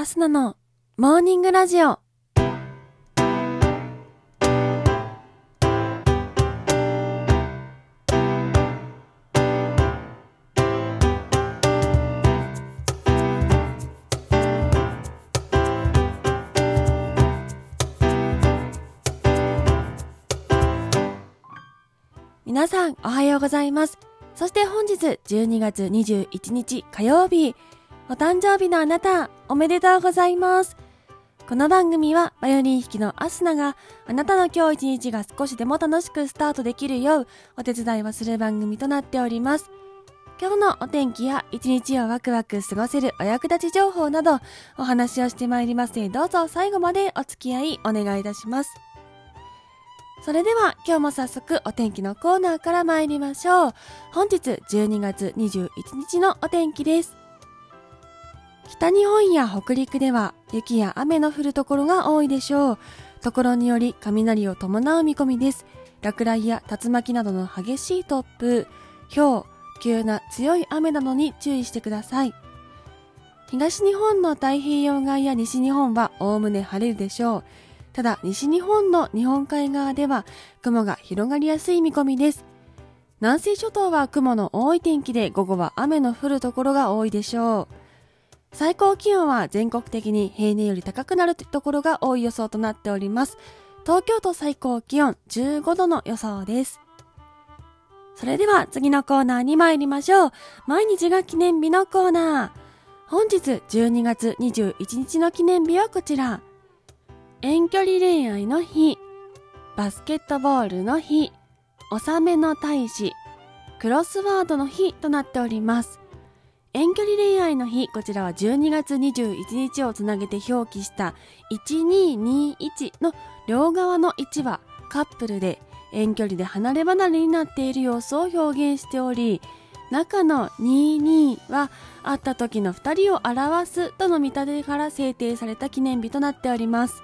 アスナのモーニングラジオ。皆さんおはようございます。そして本日12月21日火曜日、お誕生日のあなた、おめでとうございます。この番組はバイオリン弾きのアスナがあなたの今日一日が少しでも楽しくスタートできるようお手伝いをする番組となっております。今日のお天気や一日をワクワク過ごせるお役立ち情報などお話をしてまいりますのでどうぞ最後までお付き合いお願いいたします。それでは今日も早速お天気のコーナーから参りましょう。本日12月21日のお天気です。北日本や北陸では雪や雨の降るところが多いでしょう。ところにより雷を伴う見込みです。落雷や竜巻などの激しい突風、氷、急な強い雨などに注意してください。東日本の太平洋側や西日本はおおむね晴れるでしょう。ただ西日本の日本海側では雲が広がりやすい見込みです。南西諸島は雲の多い天気で午後は雨の降るところが多いでしょう。最高気温は全国的に平年より高くなるところが多い予想となっております。東京都最高気温15度の予想です。それでは次のコーナーに参りましょう。毎日が記念日のコーナー。本日12月21日の記念日はこちら。遠距離恋愛の日、バスケットボールの日、納めの大使、クロスワードの日となっております。遠距離恋愛の日、こちらは12月21日をつなげて表記した1221の両側の1はカップルで遠距離で離れ離れになっている様子を表現しており、中の22は会った時の2人を表すとの見立てから制定された記念日となっております。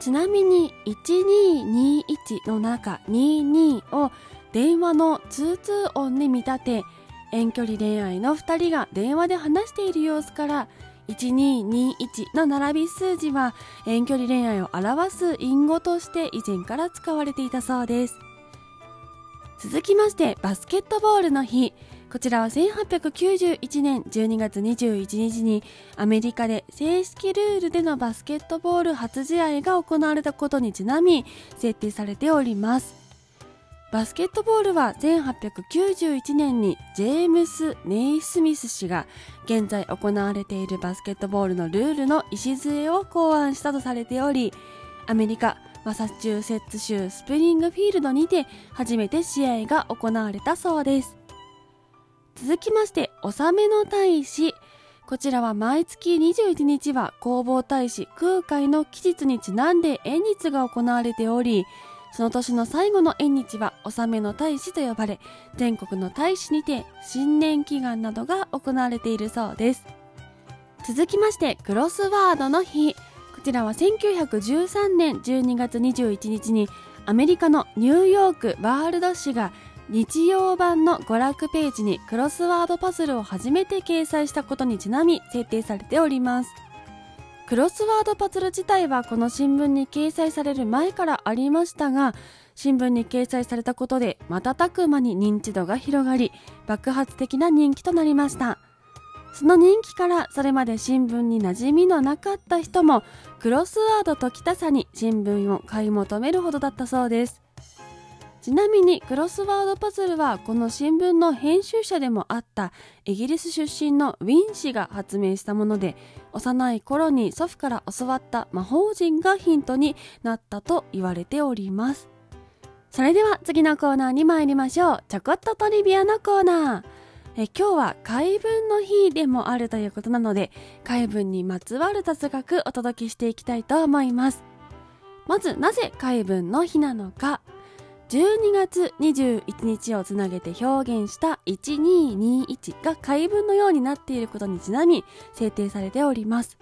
ちなみに1221の中22を電話の通通音に見立て遠距離恋愛の2人が電話で話している様子から1221の並び数字は遠距離恋愛を表す隠語として以前から使われていたそうです続きましてバスケットボールの日こちらは1891年12月21日にアメリカで正式ルールでのバスケットボール初試合が行われたことにちなみ設定されております。バスケットボールは1891年にジェームス・ネイスミス氏が現在行われているバスケットボールのルールの礎を考案したとされており、アメリカ、マサチューセッツ州スプリングフィールドにて初めて試合が行われたそうです。続きまして、納めの大使。こちらは毎月21日は弘法大使空海の期日にちなんで縁日が行われており、その年の最後の縁日は納めの大使と呼ばれ、全国の大使にて新年祈願などが行われているそうです。続きまして、クロスワードの日。こちらは1913年12月21日にアメリカのニューヨークワールド紙が日曜版の娯楽ページにクロスワードパズルを初めて掲載したことにちなみ制定されております。クロスワードパズル自体はこの新聞に掲載される前からありましたが、新聞に掲載されたことで瞬く間に認知度が広がり、爆発的な人気となりました。その人気からそれまで新聞に馴染みのなかった人もクロスワードときたさに新聞を買い求めるほどだったそうです。ちなみにクロスワードパズルはこの新聞の編集者でもあったイギリス出身のウィン氏が発明したもので幼い頃に祖父から教わった魔法陣がヒントになったと言われております。それでは次のコーナーに参りましょう。ちょこっとトリビアのコーナー。え今日は海文の日でもあるということなので海文にまつわる雑学お届けしていきたいと思います。まずなぜ海文の日なのか。12月21日をつなげて表現した1221が解文のようになっていることにちなみ制定されております。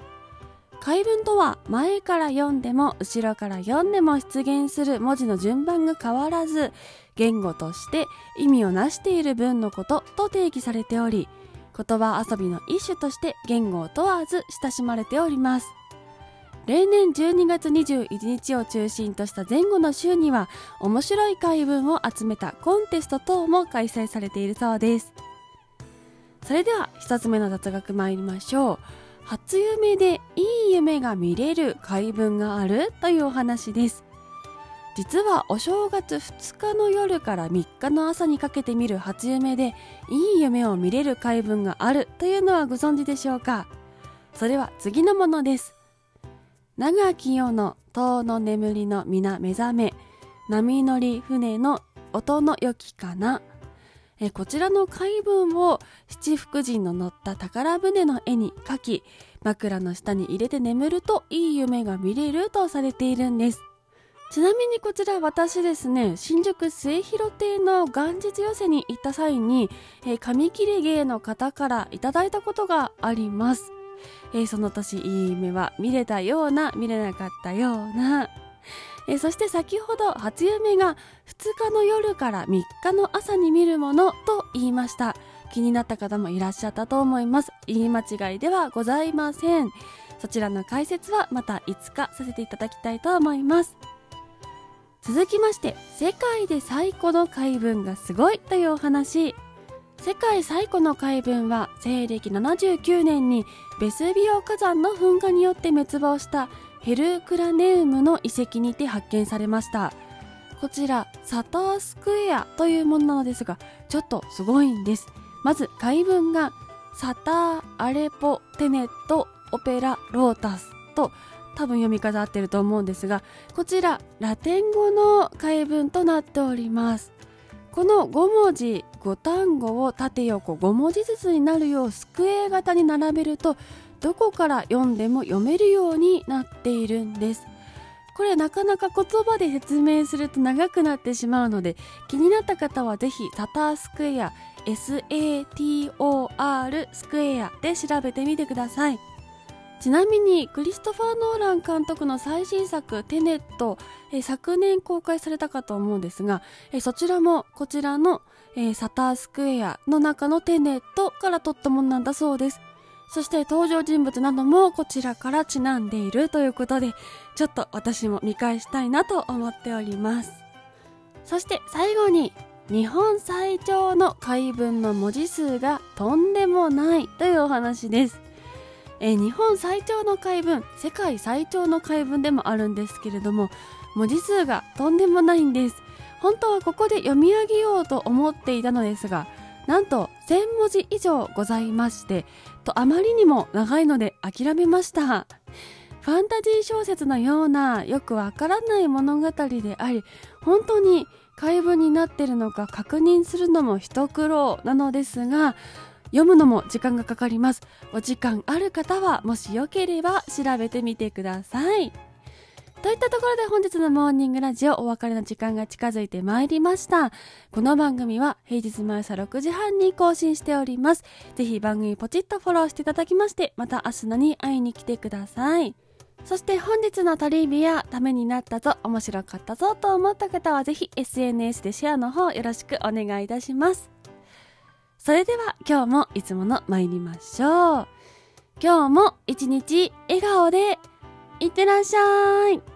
解文とは前から読んでも後ろから読んでも出現する文字の順番が変わらず言語として意味をなしている文のことと定義されており言葉遊びの一種として言語を問わず親しまれております。例年12月21日を中心とした前後の週には面白い回文を集めたコンテスト等も開催されているそうです。それでは一つ目の雑学参りましょう。初夢でいい夢が見れる回文があるというお話です。実はお正月2日の夜から3日の朝にかけて見る初夢でいい夢を見れる回文があるというのはご存知でしょうか？それは次のものです長き夜の塔の眠りの皆目覚め波乗り船の音の良きかなえこちらの回文を七福神の乗った宝船の絵に描き枕の下に入れて眠るといい夢が見れるとされているんですちなみにこちら私ですね、新宿末広亭の元日寄せに行った際に、えー、紙切れ芸の方からいただいたことがあります。えー、その年いい夢は見れたような、見れなかったような。えー、そして先ほど初夢が2日の夜から3日の朝に見るものと言いました。気になった方もいらっしゃったと思います。言い間違いではございません。そちらの解説はまたいつかさせていただきたいと思います。続きまして世界で最古の海文がすごいというお話世界最古の海文は西暦79年にベスビオ火山の噴火によって滅亡したヘルクラネウムの遺跡にて発見されました。こちらサタースクエアというものなのですがちょっとすごいんです。まず海文がサターアレポテネットオペラロータスと多分読み方合ってると思うんですがこちらラテン語の解文となっております。この5文字5単語を縦横5文字ずつになるようスクエア型に並べるとどこから読んでも読めるようになっているんです。これなかなか言葉で説明すると長くなってしまうので気になった方はぜひタタースクエア SATOR スクエアで調べてみてください。ちなみにクリストファー・ノーラン監督の最新作「テネット」え昨年公開されたかと思うんですがえそちらもこちらの、えサタースクエアの中のテネットから撮ったものなんだそうです。そして登場人物などもこちらからちなんでいるということでちょっと私も見返したいなと思っております。そして最後に日本最長の解文の文字数がとんでもないというお話です。えー、日本最長の回文世界最長の回文でもあるんですけれども文字数がとんでもないんです。本当はここで読み上げようと思っていたのですがなんと1000文字以上ございましてとあまりにも長いので諦めました。ファンタジー小説のようなよくわからない物語であり本当に回文になっているのか確認するのも一苦労なのですが読むのも時間がかかります。お時間ある方はもしよければ調べてみてください。といったところで本日のモーニングラジオお別れの時間が近づいてまいりました。この番組は平日毎朝6時半に更新しております。ぜひ番組ポチッとフォローしていただきまして、また明日のに会いに来てください。そして本日のトリビアためになったぞ、面白かったぞと思った方はぜひ SNS でシェアの方よろしくお願いいたします。それでは今日もいつもの参りましょう。今日も一日笑顔でいってらっしゃい。